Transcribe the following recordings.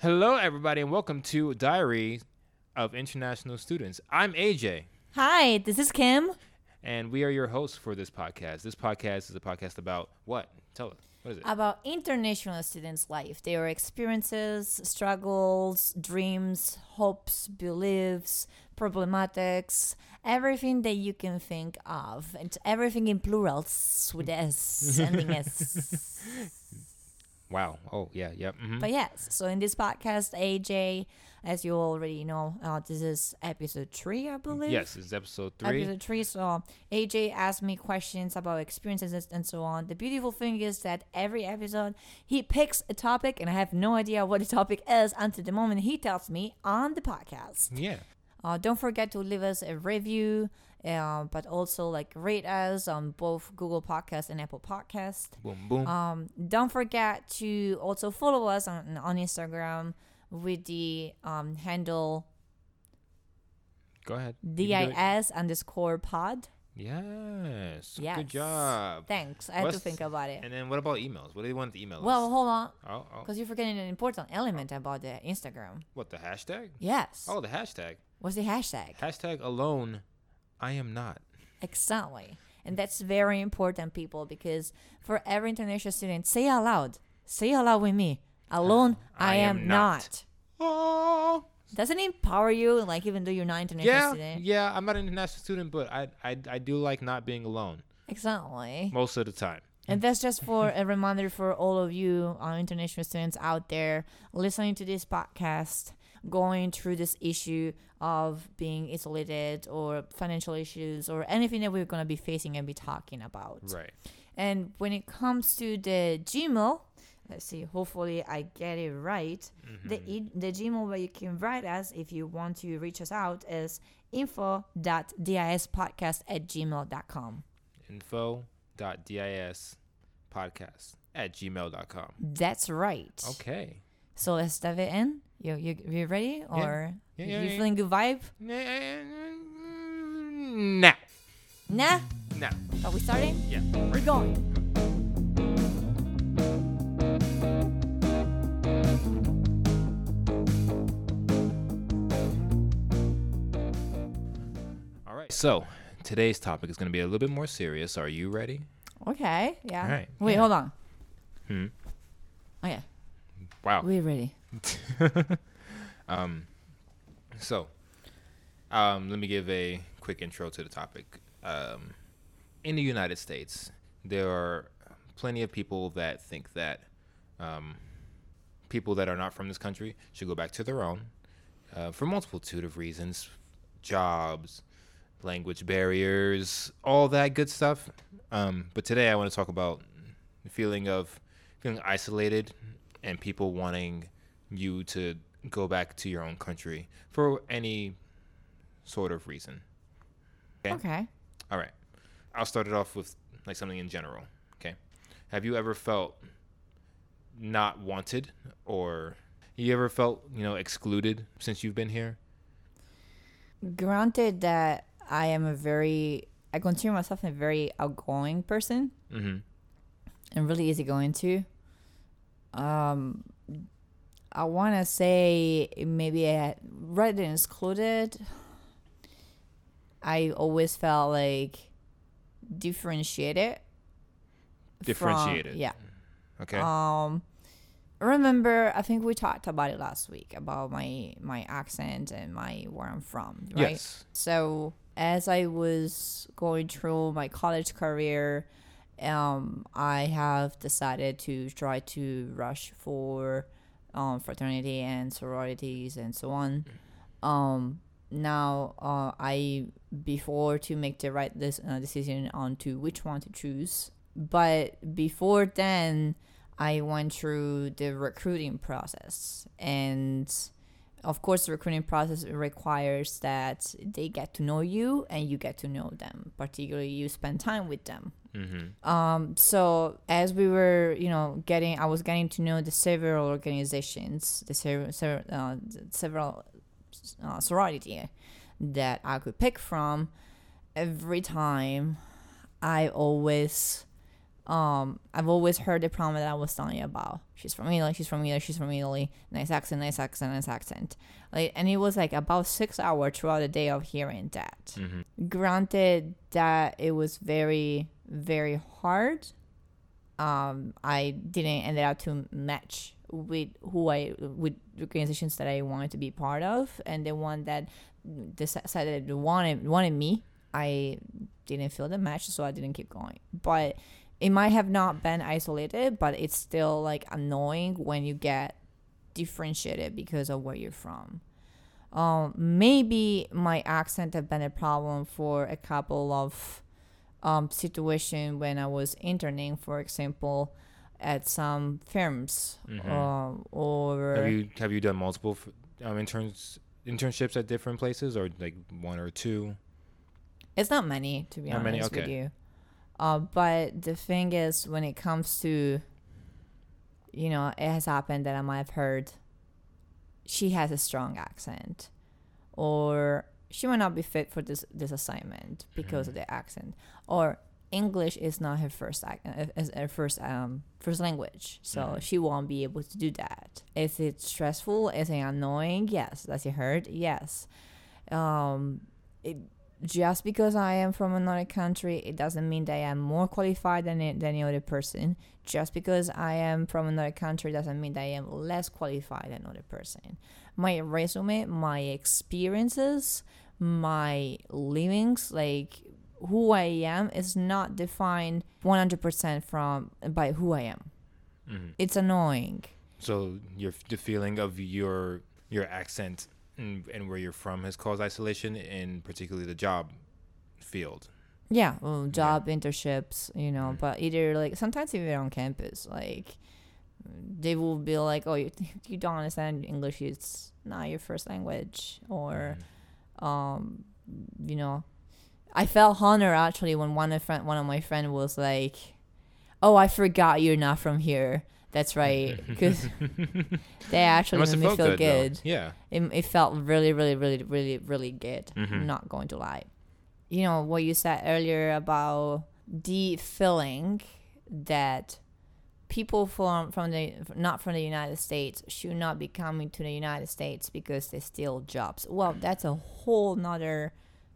Hello, everybody, and welcome to Diary of International Students. I'm AJ, Hi, this is Kim. and we are your hosts for this podcast. This podcast is a podcast about what? Tell us. What is it? About international students' life, their experiences, struggles, dreams, hopes, beliefs, problematics, everything that you can think of, and everything in plurals with S, ending S. wow. Oh, yeah. Yep. hmm But yes, so in this podcast, AJ, as you already know, uh, this is episode three, I believe. Yes, it's episode three. Episode three. So AJ asked me questions about experiences and so on. The beautiful thing is that every episode he picks a topic, and I have no idea what the topic is until the moment he tells me on the podcast. Yeah. Uh, don't forget to leave us a review, uh, but also like rate us on both Google Podcast and Apple Podcast. Boom, boom. Um, don't forget to also follow us on on Instagram with the um, handle Go ahead. You can do it. dis underscore pod. Yes. Yes. Good job. Thanks. I had to think about it. And then what about emails? What do you want the email? Well, us? hold on, oh, oh. because you're forgetting an important element about the Instagram. what the hashtag? Yes. Oh, the hashtag. What's the hashtag? Hashtag alone. I am not. Exactly. And that's very important, people, because for every international student, say out loud. Say out loud with me. Alone, I, I am, am not. not. Oh. Doesn't it empower you, like even though you're not international Yeah, student? yeah. I'm not an international student, but I, I, I do like not being alone Exactly. most of the time. And that's just for a reminder for all of you uh, international students out there listening to this podcast, going through this issue of being isolated or financial issues or anything that we're going to be facing and be talking about. Right. And when it comes to the Gmail, let's see, hopefully I get it right. The, Mm-hmm. e- the Gmail where you can write us if you want to reach us out is info.dispodcast at gmail.com. Info.dis podcast at gmail.com. That's right. Okay. So let's dive it in. You you you ready or Yeah, yeah, you feeling good vibe? Nah. Nah. Nah. Are we starting? Yeah. We're going. All right. So today's topic is going to be a little bit more serious. Are you ready? Okay. Yeah. All right, Wait, yeah. hold on. Hmm. Okay. Wow. We're ready. um, so, um, let me give a quick intro to the topic. Um, in the United States, there are plenty of people that think that um, people that are not from this country should go back to their own uh, for multitude of reasons jobs, language barriers, all that good stuff. Um, but today I want to talk about the feeling of feeling isolated and people wanting you to go back to your own country for any sort of reason. Okay. Okay. All right. I'll start it off with like something in general. Okay. Have you ever felt not wanted or you ever felt, you know, excluded since you've been here? Granted that I am a very I consider myself a very outgoing person Mm-hmm. and really easygoing too. Um I want to say maybe I, rather than excluded, I always felt like differentiated. from- Differentiated. yeah. Okay. Um, remember, I think we talked about it last week about my my accent and my where I'm from, right? Yes. So as I was going through my college career, um, I have decided to try to rush for um, fraternity and sororities and so on. Um, now, uh, I before to make the right this uh, decision on to which one to choose, but before then, I went through the recruiting process. And of course the recruiting process requires that they get to know you and you get to know them particularly you spend time with them Mm-hmm. um, so as we were you know getting i was getting to know the several organizations the several, several, uh, several uh, sorority that i could pick from every time i always um, I've always heard the problem that I was telling you about. She's from Italy. She's from Italy. She's from Italy. Nice accent. Nice accent. Nice accent. Like, and it was like about six hours throughout the day of hearing that. Mm-hmm. Granted that it was very, very hard. Um, I didn't end up to match with who I with organizations that I wanted to be part of, and the one that decided wanted wanted me. I didn't feel the match, so I didn't keep going. But it might have not been isolated, but it's still like annoying when you get differentiated because of where you're from. Um, maybe my accent have been a problem for a couple of um, situation when I was interning, for example, at some firms, Mhm. um, or Have you have you done multiple f- um, interns internships at different places, or like one or two? It's not many, to be Not honest many? with you. Uh, but the thing is, when it comes to, you know, it has happened that I might have heard she has a strong accent, or she might not be fit for this this assignment because of the accent, or English is not her first ac- uh, as her first um first language, so Mhm. she won't be able to do that. Is it stressful? Is it annoying? Yes. Does it hurt? Yes. Um, it, just because I am from another country, it doesn't mean that I am more qualified than, than any other person. Just because I am from another country doesn't mean that I am less qualified than another person. My resume, my experiences, my livings, like who I am, is not defined 100% from by who I am. Mhm. It's annoying. So your the feeling of your your accent and, and where you're from has caused isolation in particularly the job field. Yeah, well, job internships, you know, Mm. but either like sometimes even on campus, like they will be like, "Oh, you, you don't understand English; it's not your first language," or Mhm. um, you know, I felt honor actually when one of friend one of my friend was like, "Oh, I forgot you're not from here." That's right, because they actually made me feel good. good. Yeah. It, it felt really, really, really, really, really good. Mhm. I'm not going to lie. You know, what you said earlier about the feeling that people from, from the not from the United States should not be coming to the United States because they steal jobs. Well, that's a whole nother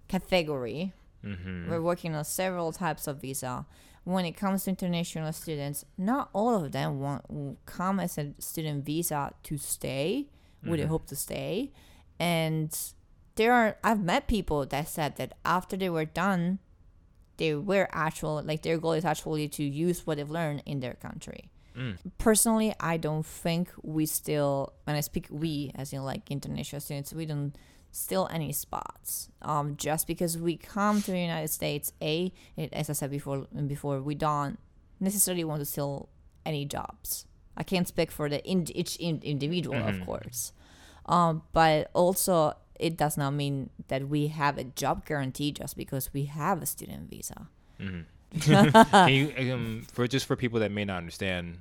category. Mm-hmm. We're working on several types of visa. When it comes to international students, not all of them want come as a student visa to stay with a hope to stay. And there are I've met people that said that after they were done, they were actual like their goal is actually to use what they've learned in their country. Mm. Personally, I don't think we still, when I speak we, as in like international students, we don't steal any spots. Um, just because we come to the United States, a, it, as I said before, before we don't necessarily want to steal any jobs. I can't speak for the in, each in, individual, Mhm. of course, um, but also it does not mean that we have a job guarantee just because we have a student visa. Mhm. Can you, um, for just for people that may not understand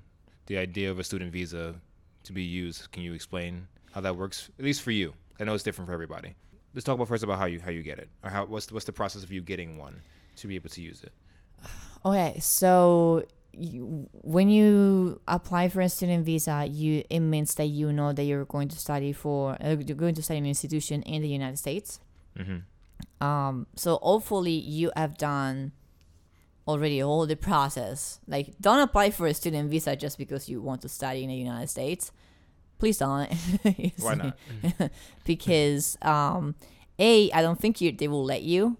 the idea of a student visa to be used, can you explain how that works? At least for you. I know it's different for everybody. Let's talk about first about how you how you get it, or how what's the, what's the process of you getting one to be able to use it. Okay, so you, when you apply for a student visa, you it means that you know that you're going to study for uh, you're going to study in an institution in the United States. Mm-hmm. Um, so hopefully you have done already all the process. Like, don't apply for a student visa just because you want to study in the United States. Please don't. Why not? because um, a I don't think you they will let you.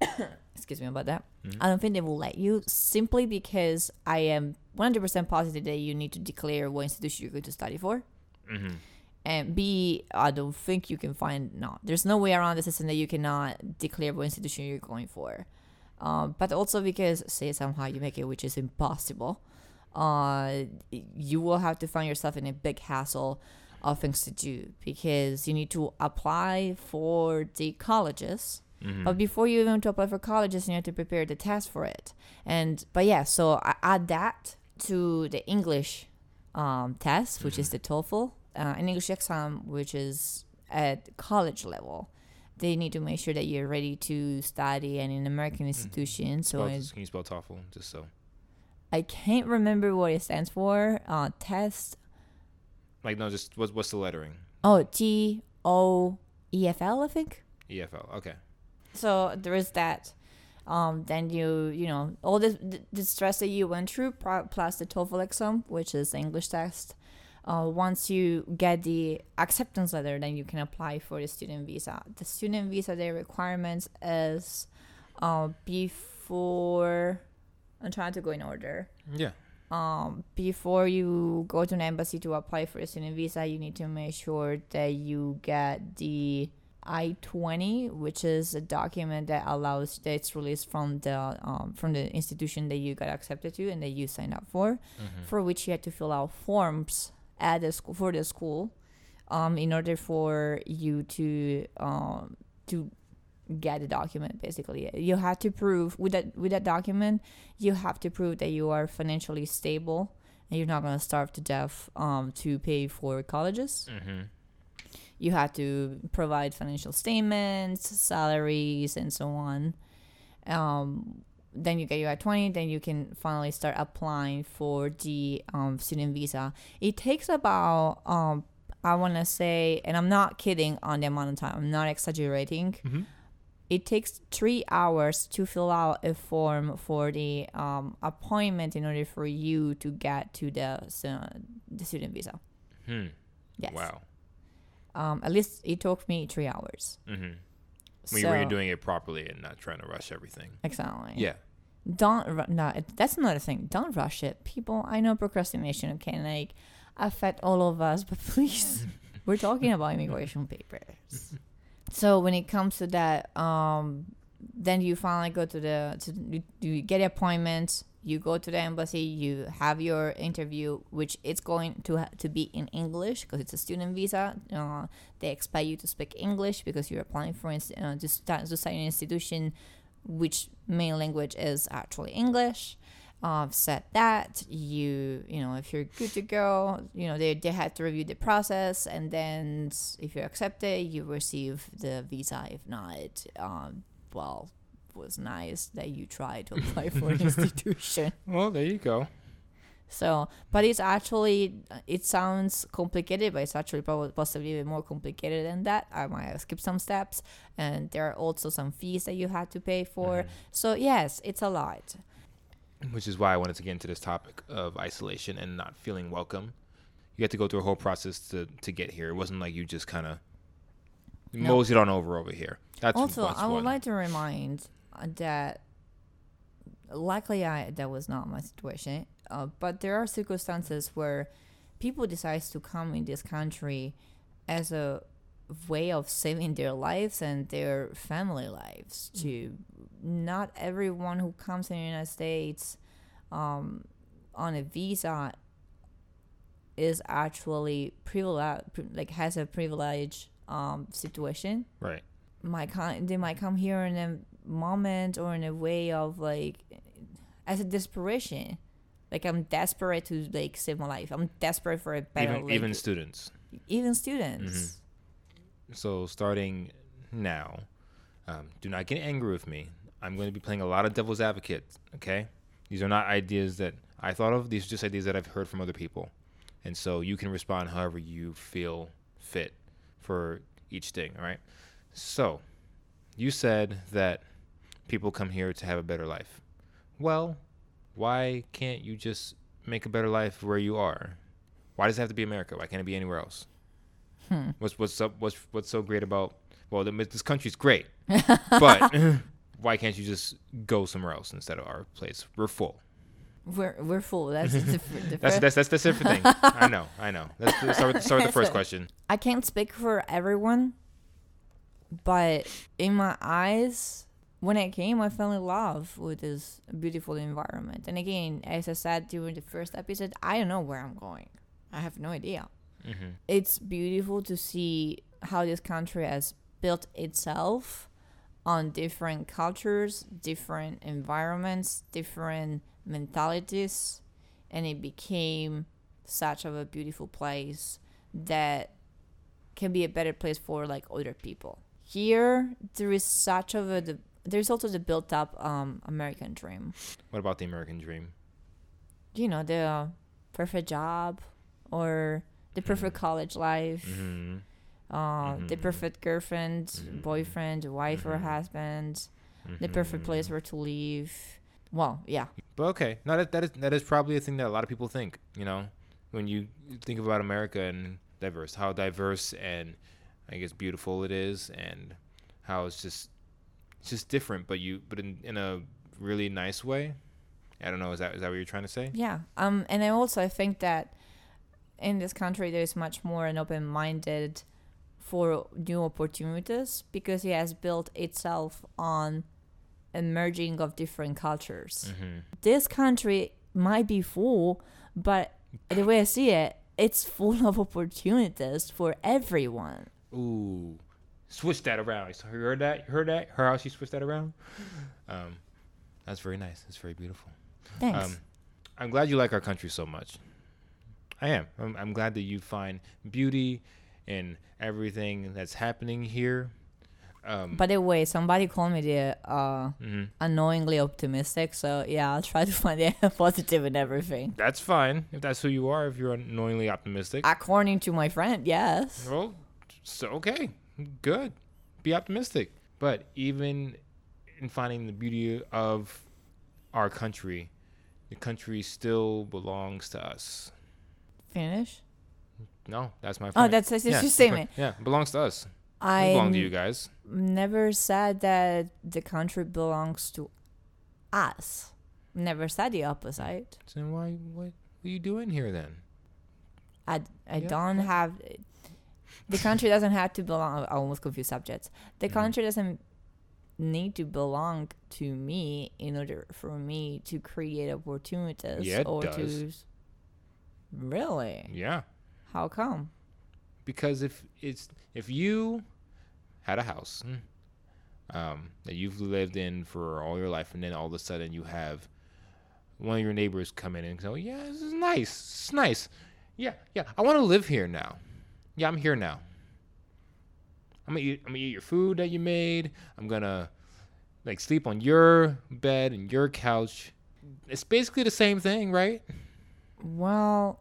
Excuse me about that. Mhm. I don't think they will let you simply because I am 100% positive that you need to declare what institution you're going to study for. Mm-hmm. And B, I don't think you can find no. There's no way around the system that you cannot declare what institution you're going for. Um, but also because say somehow you make it, which is impossible, uh, you will have to find yourself in a big hassle of things to do because you need to apply for the colleges. Mm-hmm. But before you even to apply for colleges, you have to prepare the test for it. And but yeah, so I add that to the English um, test, which is the TOEFL, uh, an English exam, which is at college level. They need to make sure that you're ready to study in an American institution. So Spell, it's can you spell TOEFL just so? I can't remember what it stands for. Uh, test. Like no, just what's what's the lettering? Oh, T O E F L, I think. EFL. Okay. So there is that. Um, then you you know all the the- the stress that you went through plus the TOEFL exam, which is the English test. Uh, once you get the acceptance letter, then you can apply for the student visa. The student visa, the requirements is uh, before. I'm trying to go in order. Yeah. Um, before you go to an embassy to apply for a student visa, you need to make sure that you get the I twenty, which is a document that allows that it's released from the um, from the institution that you got accepted to and that you signed up for, for which you had to fill out forms at the school for the school, um, in order for you to um to get the document basically. You have to prove with that with that document you have to prove that you are financially stable and you're not going to starve to death um, to pay for colleges. Mm-hmm. you have to provide financial statements salaries and so on. Um, then you get your I-20 then you can finally start applying for the um, student visa. It takes about um, i want to say and i'm not kidding on the amount of time. I'm not exaggerating. Mm-hmm. It takes three hours to fill out a form for the um, appointment in order for you to get to the uh, the student visa. Hmm. Yes. Wow. Um, at least it took me three hours. Mm-hmm. So, When you're doing it properly and not trying to rush everything. exactly. Yeah. Don't no. That's another thing. Don't rush it, people. I know procrastination can like affect all of us, but please, we're talking about immigration papers. So when it comes to that, um, then you finally go to the to you, get appointments. You go to the embassy. You have your interview, which it's going to ha- to be in English because it's a student visa. Uh, they expect you to speak English because you're applying for inst- uh, to start to study an institution, which main language is actually English. Uh, said that you you know if you're good to go, you know they they had to review the process, and then if you're accepted, you receive the visa. If not, um, well, it was nice that you tried to apply for an institution. Well, there you go. So, but it's actually it sounds complicated, but it's actually probably possibly even more complicated than that. I might have skipped some steps, and there are also some fees that you had to pay for. So yes, it's a lot. Which is why I wanted to get into this topic of isolation and not feeling welcome. You had to go through a whole process to, to get here. It wasn't like you just kind of No. moseyed on over over here. That's also, I would one. like to remind uh, that likely I that was not my situation, uh, but there are circumstances where people decide to come in this country as a way of saving their lives and their family lives too. Not everyone who comes in the United States um, on a visa is actually privileged, like has a privileged um, situation right. might come they might come here in a moment or in a way of like as a desperation like i'm desperate to like save my life i'm desperate for a better Even like, even students. even students So starting now, um, do not get angry with me. I'm going to be playing a lot of devil's advocate. Okay, these are not ideas that I thought of. These are just ideas that I've heard from other people, and so you can respond however you feel fit for each thing. All right. So, you said that people come here to have a better life. Well, why can't you just make a better life where you are? Why does it have to be America? Why can't it be anywhere else? Hmm. What's what's up? What's what's so great about? Well, the- this country's great, but why can't you just go somewhere else instead of our place? We're full. we're we're full that's the, fir- the That's that's that's that's different thing. I know, I know. Let's let's start with, start with the first question. i can't speak for everyone but in my eyes when i came i fell in love with this beautiful environment and again as i said during the first episode i don't know where i'm going i have no idea Mm-hmm. it's beautiful to see how this country has built itself on different cultures, different environments, different mentalities, and it became such of a beautiful place that can be a better place for like other people. Here, there is such of a the, there's also the built up um, American dream. What about the American dream? you know, the perfect job or the perfect college life, hmm uh, the Mhm. perfect girlfriend, boyfriend, wife, or husband, the perfect place where to live. Well, yeah. But okay, no, that that is that is probably a thing that a lot of people think. You know, when you think about America and diverse, how diverse and I guess beautiful it is, and how it's just it's just different, but you but in in a really nice way. I don't know. Is that is that what you're trying to say? Yeah. Um, and I also think that in this country there's much more an open minded for new opportunities because it has built itself on a merging of different cultures. Mm-hmm. This country might be full, but the way I see it, it's full of opportunities for everyone. Ooh, switch that around. So you heard that? You heard that? Heard how she switched that around? Um, that's very nice. That's very beautiful. Thanks. Um, I'm glad you like our country so much. I am. I'm, I'm glad that you find beauty in everything that's happening here. Um, By the way, somebody called me the uh, mhm. annoyingly optimistic, so yeah, I'll try to find the positive in everything. That's fine if that's who you are. If you're annoyingly optimistic, According to my friend, yes. well, so okay, good. Be optimistic. But even in finding the beauty of our country, the country still belongs to us. Finish. No, that's my. Oh, that's that's yeah, your statement. Yeah, it belongs to us. It I belongs to you guys. never said that the country belongs to us. Never said the opposite. So then why what are you doing here then? I, I Yeah, don't have. The country doesn't have to belong. I almost confused subjects. The Mhm. country doesn't need to belong to me in order for me to create opportunities Yeah, or does. to. Really? Yeah, How come? because if it's if you had a house mm, um, that you've lived in for all your life, and then all of a sudden you have one of your neighbors come in and go, "Yeah, this is nice. It's nice. Yeah, yeah. I want to live here now. Yeah, I'm here now. I'm gonna eat. I'm gonna eat your food that you made. I'm gonna like sleep on your bed and your couch. It's basically the same thing, right? Well,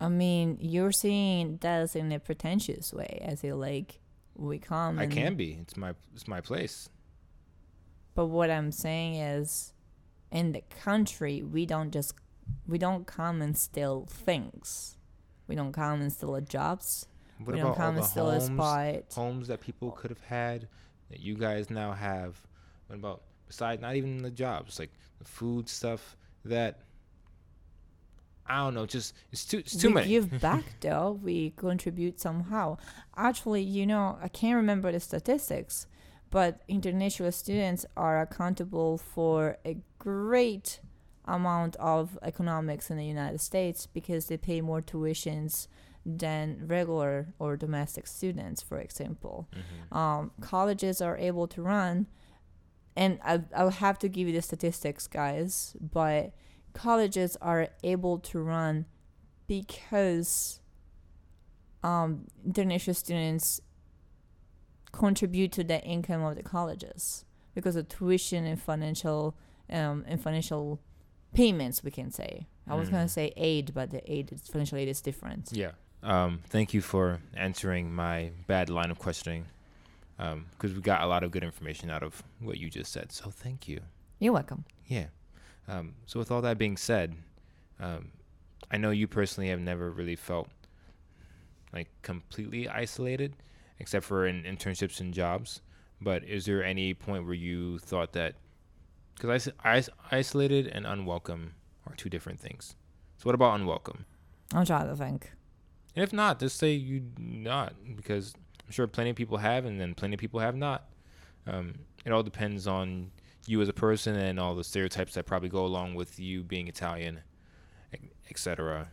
I mean, you're seeing that in a pretentious way, as in like we come. I can be. It's my it's my place. But what I'm saying is, in the country, we don't just we don't come and steal things. We don't come and steal jobs. What we don't about all come the and steal a homes, spot. homes that people could have had that you guys now have? What about besides not even the jobs, like the food stuff that I don't know, just it's too it's too we many. give back though. We contribute somehow. Actually, you know, I can't remember the statistics, but international students are accountable for a great amount of economics in the United States because they pay more tuitions than regular or domestic students, for example. Mhm. um, colleges are able to run, and I, I'll have to give you the statistics, guys, but colleges are able to run because um, international students contribute to the income of the colleges because of tuition and financial um, and financial payments we can say i was going Mm. to say aid but the aid is financial aid is different Yeah. Um, thank you for answering my bad line of questioning. Because we got a lot of good information out of what you just said. So thank you. you're welcome Yeah. Um, so with all that being said, um, I know you personally have never really felt like completely isolated, except for in internships and jobs. But is there any point where you thought that because is- is- isolated and unwelcome are two different things? So what about unwelcome? i'm trying to think And if not, just say you not because I'm sure plenty of people have, and then plenty of people have not. Um, it all depends on you as a person and all the stereotypes that probably go along with you being Italian, etc.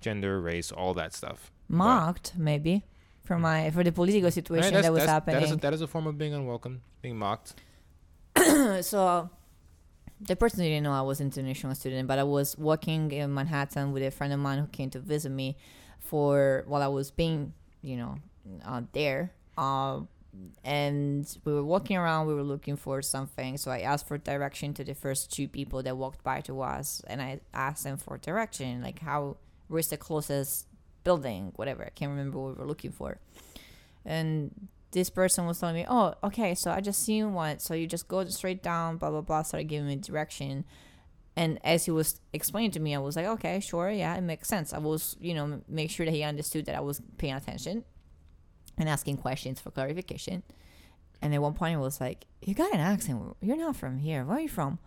Gender, race, all that stuff. mocked maybe for my for the political situation Right, that was happening. That is, a, that is a form of being unwelcome, being mocked. so the person didn't know I was an international student, but I was working in Manhattan with a friend of mine who came to visit me for while I was being, you know, uh, there. Uh, and we were walking around. We were looking for something. So I asked for direction to the first two people that walked by to us, and I asked them for direction, like how where's the closest building, whatever. I can't remember what we were looking for. And this person was telling me, "Oh, okay, so I just seen one. So you just go straight down, blah blah blah." Started giving me direction, and as he was explaining to me, I was like, "Okay, sure, yeah, it makes sense." I was, you know, make sure that he understood that I was paying attention and asking questions for clarification. And at one point, he was like, "You got an accent. You're not from here. Where are you from?"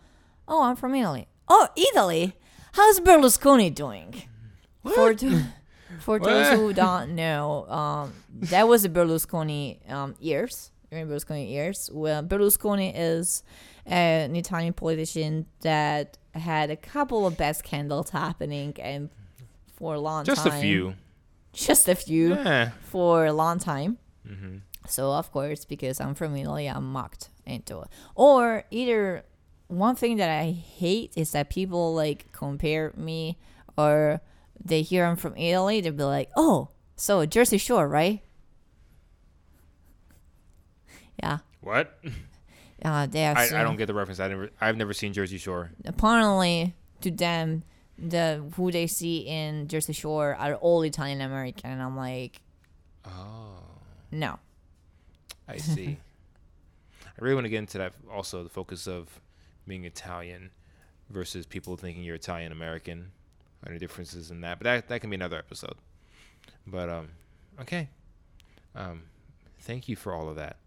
"Oh, I'm from Italy." "Oh, Italy. How's Berlusconi doing?" For th- for those who don't know, um, that was the Berlusconi um, years. During Berlusconi years, well, Berlusconi is an Italian politician that had a couple of bad scandals happening, and for a long Just time, a few. Just a few Yeah. for a long time. hmm So of course, because I'm from Italy, I'm mocked into it. Or either one thing that I hate is that people like compare me or they hear I'm from Italy, they'll be like, "Oh, so Jersey Shore, right?" Yeah, What? uh, they I, I don't get the reference. I never. I've never seen Jersey Shore. apparently to them the who they see in Jersey Shore are all Italian American, and I'm like, Oh, no. I see. I really want to get into that. Also, the focus of being Italian versus people thinking you're Italian American. Any differences in that? But that that can be another episode. But um, okay. Um, thank you for all of that.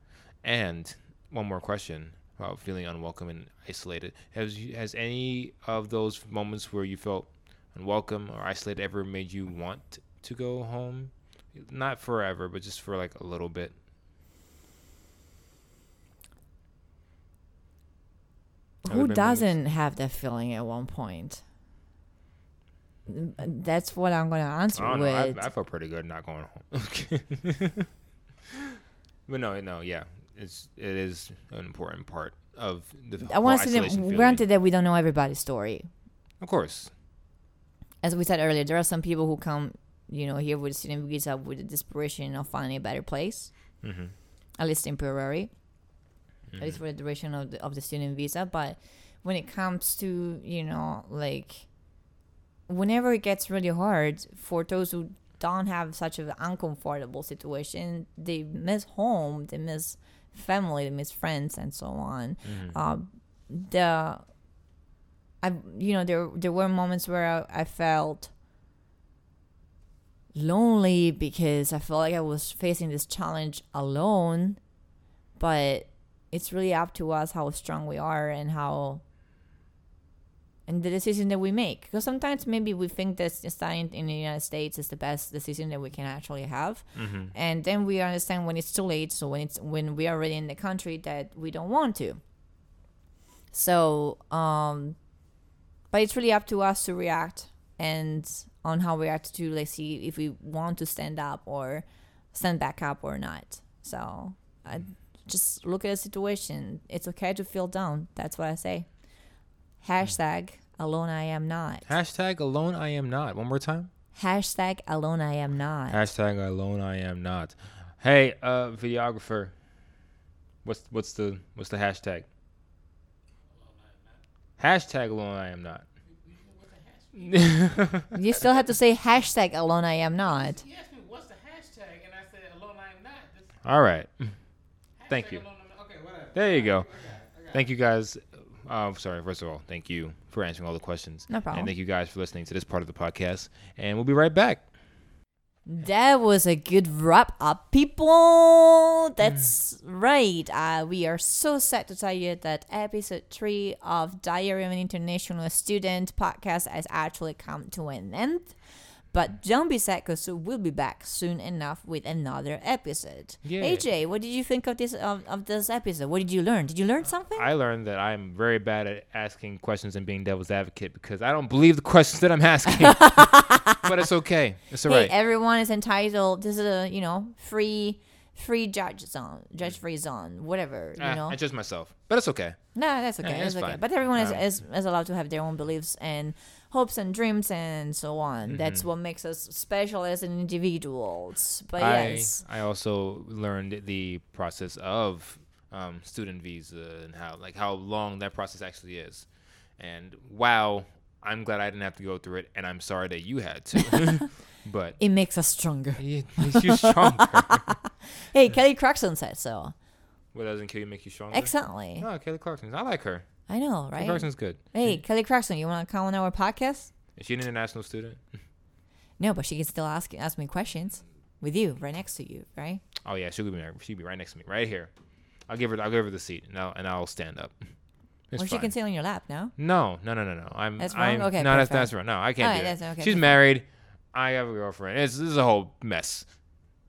And one more question about feeling unwelcome and isolated. Has you, has any of those moments where you felt unwelcome or isolated ever made you want to go home? Not forever, but just for like a little bit. Who doesn't have that feeling at one point? Mm, that's what I'm gonna answer I know. I, with. I felt pretty good not going home. but no, no, yeah, it's it is an important part of the. I want to say that granted that we don't know everybody's story. of course. As we said earlier, there are some people who come, you know, here with a student visa with the desperation of finding a better place, hmm at least temporary, Mm-hmm. at least for the duration of the, of the student visa. But when it comes to, you know, like, whenever it gets really hard for those who don't have such an uncomfortable situation, they miss home, they miss family, they miss friends, and so on. Mm-hmm. Um, the I you know there there were moments where I, I felt lonely because I felt like I was facing this challenge alone, but it's really up to us how strong we are and how and the decision that we make. Because sometimes maybe we think that studying in the united states is the best decision that we can actually have. Hmm and then we understand when it's too late so when it's when we are already in the country that we don't want to. So um but it's really up to us to react and on how we react to like see if we want to stand up or stand back up or not. So I just look at the situation. It's okay to feel down. That's what i say hashtag alone i am not Hashtag alone I am not. One more time. hashtag alone i am not Hashtag alone I am not. Hey, uh, videographer. What's what's the what's the hashtag? Hashtag alone I am not. You still have to say hashtag alone I am not. He asked me what's the hashtag, and I said alone I am not. This All right. Thank you. alone I'm not- Okay, whatever. There you go. I got it, I got it. Thank you guys. Uh, sorry, first of all, thank you for answering all the questions. No problem. And thank you guys for listening to this part of the podcast. And we'll be right back. That was a good wrap up, people. That's right. Uh, we are so sad to tell you that episode three of Diary of an International Student podcast has actually come to an end. But don't be sad because we'll be back soon enough with another episode. Yeah. AJ, what did you think of this of, of this episode? What did you learn? Did you learn something? I learned that I'm very bad at asking questions and being devil's advocate because I don't believe the questions that I'm asking. but it's okay. It's all hey, right. everyone is entitled. This is a you know free, free judge zone, judge free zone, whatever you Ah, know. I judge myself. But it's okay. no, that's okay. Yeah, that's it's okay. fine. But everyone is, Um, is is allowed to have their own beliefs, and hopes and dreams and so on. That's Mhm. what makes us special as individuals. But I yes, I also learned the process of um, student visa and how like how long that process actually is. And wow, I'm glad I didn't have to go through it, and I'm sorry that you had to. but it makes us stronger. it makes you stronger. Hey, Kelly Clarkson said so. what doesn't kill you make you stronger? Excellently. No, Kelly Clarkson. I like her. I know, Kelly right? Clarkson's good. Hey, Kelly Clarkson, you want to come on our podcast? Is she an international student? No, but she can still ask ask me questions with you right next to you, right? Oh yeah, she'll be right- she'll be right next to me, right here. I'll give her I'll give her the seat, and I'll and I'll stand up. It's or she fine. can sit on your lap now. No, no, no, no, no. I'm. That's wrong? I'm, Okay, No, that's perfect. that's wrong. No, I can't Alright, do that. that's- okay, She's perfect. married. I have a girlfriend. It's this is a whole mess.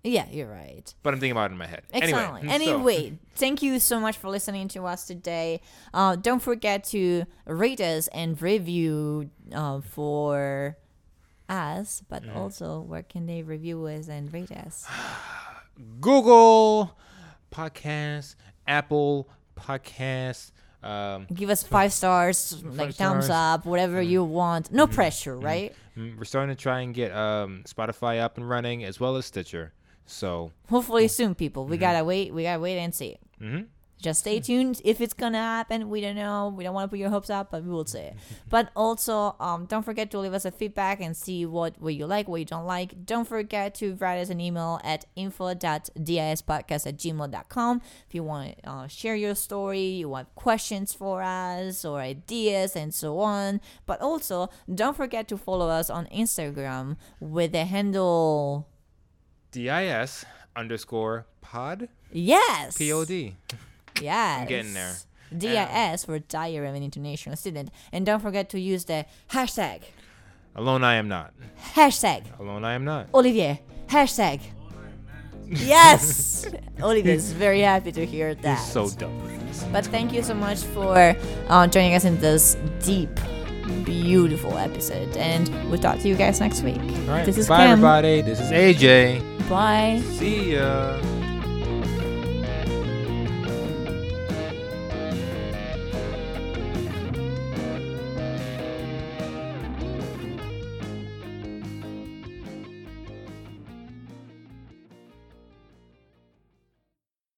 Yeah, you're right. But I'm thinking about it in my head. Excellent. Anyway, Anyway, thank you so much for listening to us today. Uh, don't forget to rate us and review uh, for us, but Mm. also where can they review us and rate us? Google Podcasts, Apple Podcasts. Um, Give us five stars, like thumbs up, whatever you want. No pressure, right? mm, we're starting to try and get um, Spotify up and running as well as Stitcher. So, Hopefully soon, people. Mm-hmm. We gotta wait. We gotta wait and see. mhm. Just stay tuned if it's gonna happen. We don't know. We don't want to put your hopes up, but we will say it. But also, um, don't forget to leave us a feedback and see what, what you like, what you don't like. Don't forget to write us an email at info.dispodcast at gmail.com if you want to uh, share your story, you want questions for us or ideas and so on. But also, don't forget to follow us on Instagram with the handle DIS underscore pod yes pod. Yes. getting there. DIS for Diary of an International Student. And don't forget to use the hashtag. Alone I am not. Hashtag. Alone I am not. Olivier. Hashtag. Yes! Olivier is very happy to hear that. He's so dumb. But thank you so much for uh, joining us in this deep, beautiful episode. And we'll talk to you guys next week. All right. This is Bye, Kim. everybody. This is AJ. Bye. See ya.